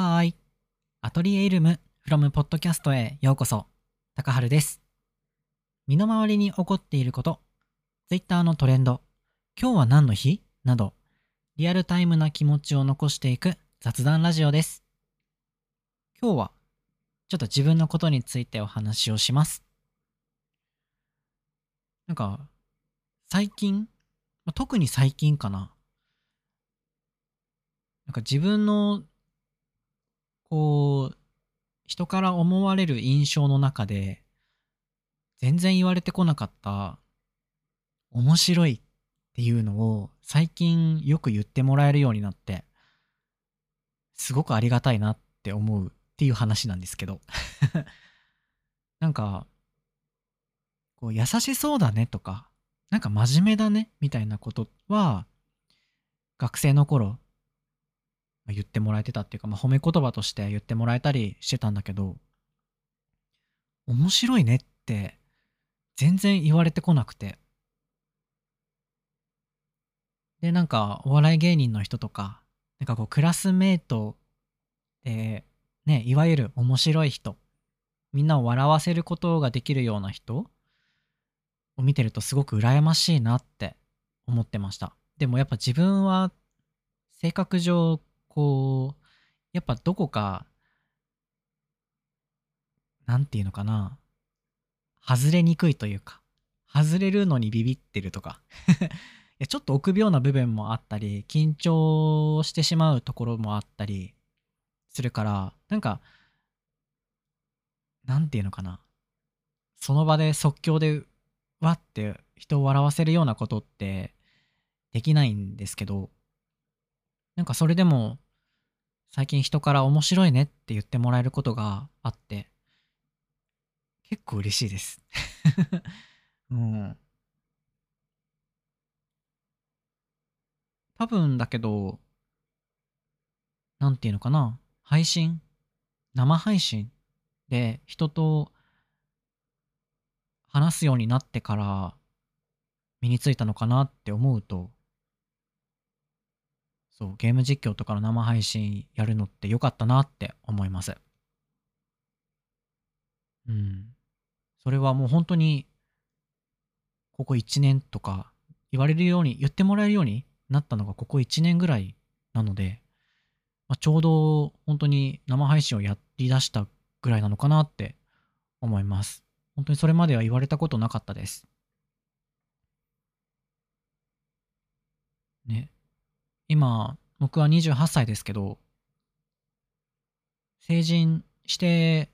はーい。アトリエイルム from ポッドキャストへようこそ。高春です。身の回りに起こっていること、Twitter のトレンド、今日は何の日？など、リアルタイムな気持ちを残していく雑談ラジオです。今日は、ちょっと自分のことについてお話をします。なんか、最近、特に最近かな。なんか自分の、こう、人から思われる印象の中で、全然言われてこなかった、面白いっていうのを最近よく言ってもらえるようになって、すごくありがたいなって思うっていう話なんですけど。なんか、こう優しそうだねとか、なんか真面目だねみたいなことは、学生の頃、言ってもらえてたっていうか、まあ、褒め言葉として言ってもらえたりしてたんだけど、面白いねって全然言われてこなくて。で、なんかお笑い芸人の人とか、なんかこうクラスメートで、ね、いわゆる面白い人、みんなを笑わせることができるような人を見てるとすごく羨ましいなって思ってました。でもやっぱ自分は性格上こうやっぱどこかなんていうのかな。外れにくいというか外れるのにビビってるとか。いやちょっと臆病な部分もあったり緊張してしまうところもあったりするからなんかなんていうのかな。その場で即興でわって人を笑わせるようなことってできないんですけどなんかそれでも最近人から面白いねって言ってもらえることがあって結構嬉しいです。うん。多分だけどなんていうのかな配信生配信で人と話すようになってから身についたのかなって思うとそうゲーム実況とかの生配信やるのって良かったなって思います。うん。それはもう本当にここ1年とか言われるように言ってもらえるようになったのがここ1年ぐらいなので、まあ、ちょうど本当に生配信をやりだしたぐらいなのかなって思います。本当にそれまでは言われたことなかったです。ね。今僕は28歳ですけど成人して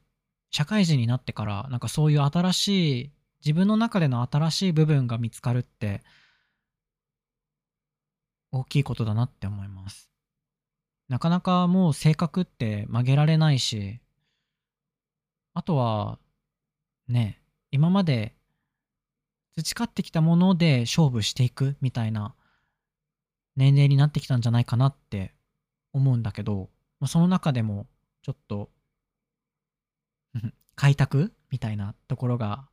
社会人になってからなんかそういう新しい自分の中での新しい部分が見つかるって大きいことだなって思います。なかなかもう性格って曲げられないしあとはね今まで培ってきたもので勝負していくみたいな年齢になってきたんじゃないかなって思うんだけど、まあ、その中でもちょっと 開拓みたいなところが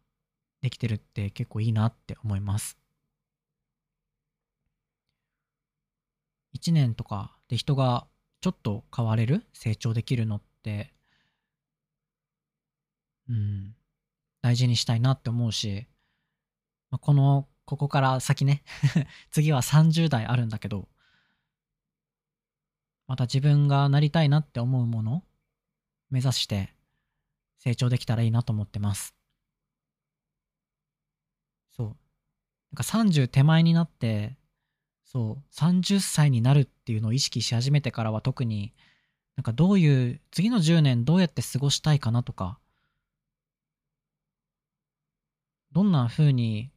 できてるって結構いいなって思います。1年とかで人がちょっと変われる？成長できるのって。うん。大事にしたいなって思うし、まあ、このここから先ね。次は30代あるんだけどまた自分がなりたいなって思うもの目指して成長できたらいいなと思ってます。そう。なんか30手前になってそう30歳になるっていうのを意識し始めてからは特になんかどういう次の10年どうやって過ごしたいかなとかどんな風に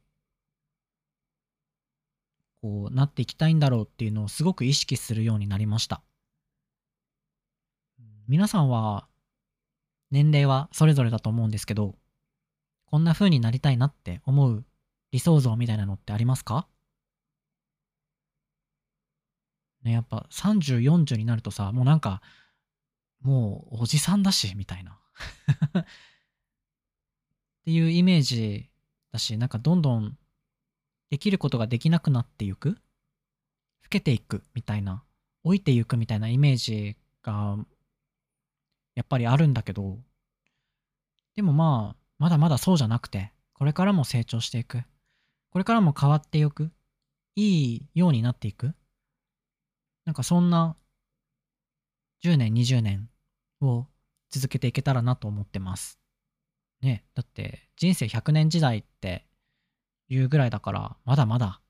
こうなっていきたいんだろうっていうのをすごく意識するようになりました。皆さんは年齢はそれぞれだと思うんですけどこんな風になりたいなって思う理想像みたいなのってありますか？ねやっぱ3040になるとさもうなんかもうおじさんだしみたいな。っていうイメージだしなんかどんどんできることができなくなっていく？老けていくみたいな老いていくみたいなイメージがやっぱりあるんだけど、でもまあ、まだまだそうじゃなくて、これからも成長していく。これからも変わっていく。いいようになっていく。なんかそんな10年、20年を続けていけたらなと思ってます。ね、だって人生100年時代っていうぐらいだから、まだまだ、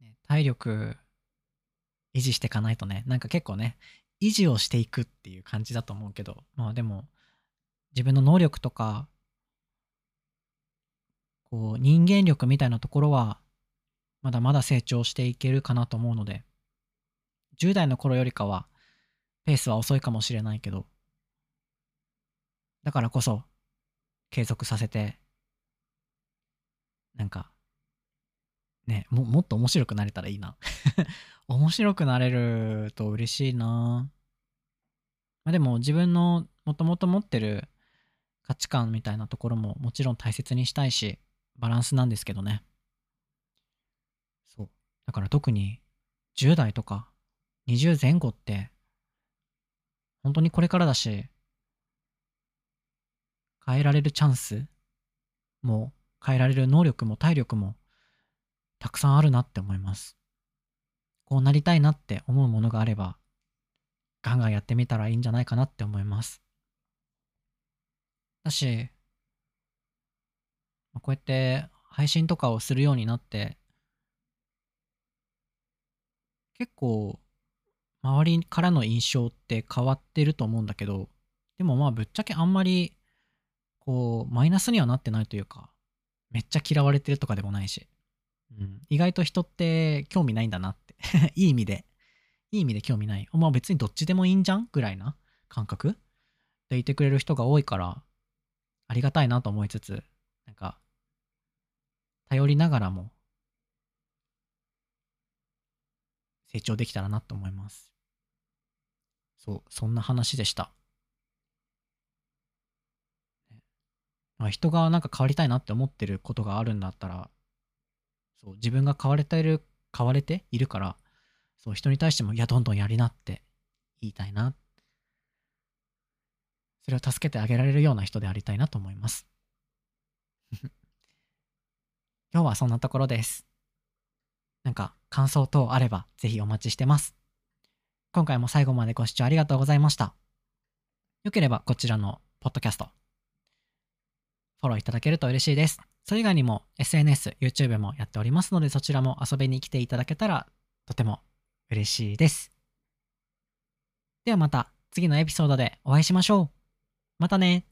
ね、体力維持していかないとね、なんか結構ね、維持をしていくっていう感じだと思うけど、まあでも、自分の能力とか、こう、人間力みたいなところは、まだまだ成長していけるかなと思うので、10代の頃よりかは、ペースは遅いかもしれないけど、だからこそ、継続させて、なんか、ね、も、もっと面白くなれたらいいな 面白くなれると嬉しいなまあでも自分のもともと持ってる価値観みたいなところももちろん大切にしたいし、バランスなんですけどね。そう。だから特に10代とか20前後って、本当にこれからだし、変えられるチャンスも変えられる能力も体力もたくさんあるなって思います。こうなりたいなって思うものがあれば、ガンガンやってみたらいいんじゃないかなって思います。だし、こうやって配信とかをするようになって、結構周りからの印象って変わってると思うんだけど、でもまあぶっちゃけあんまり、こう、マイナスにはなってないというか、めっちゃ嫌われてるとかでもないし、うん、意外と人って興味ないんだなって。いい意味で、いい意味で興味ない。まあ別にどっちでもいいんじゃん？ぐらいな。感覚。でいてくれる人が多いから、ありがたいなと思いつつ、なんか、頼りながらも、成長できたらなと思います。そう、そんな話でした。まあ、人がなんか変わりたいなって思ってることがあるんだったら、そう、自分が変われている、変われているから、そう、人に対しても、いや、どんどんやりなって言いたいな。それを助けてあげられるような人でありたいなと思います。今日はそんなところです。なんか感想等あればぜひお待ちしてます。今回も最後までご視聴ありがとうございました。よければこちらのポッドキャスト、フォローいただけると嬉しいです。それ以外にも SNS、YouTube もやっておりますのでそちらも遊びに来ていただけたらとても嬉しいです。ではまた次のエピソードでお会いしましょう。またね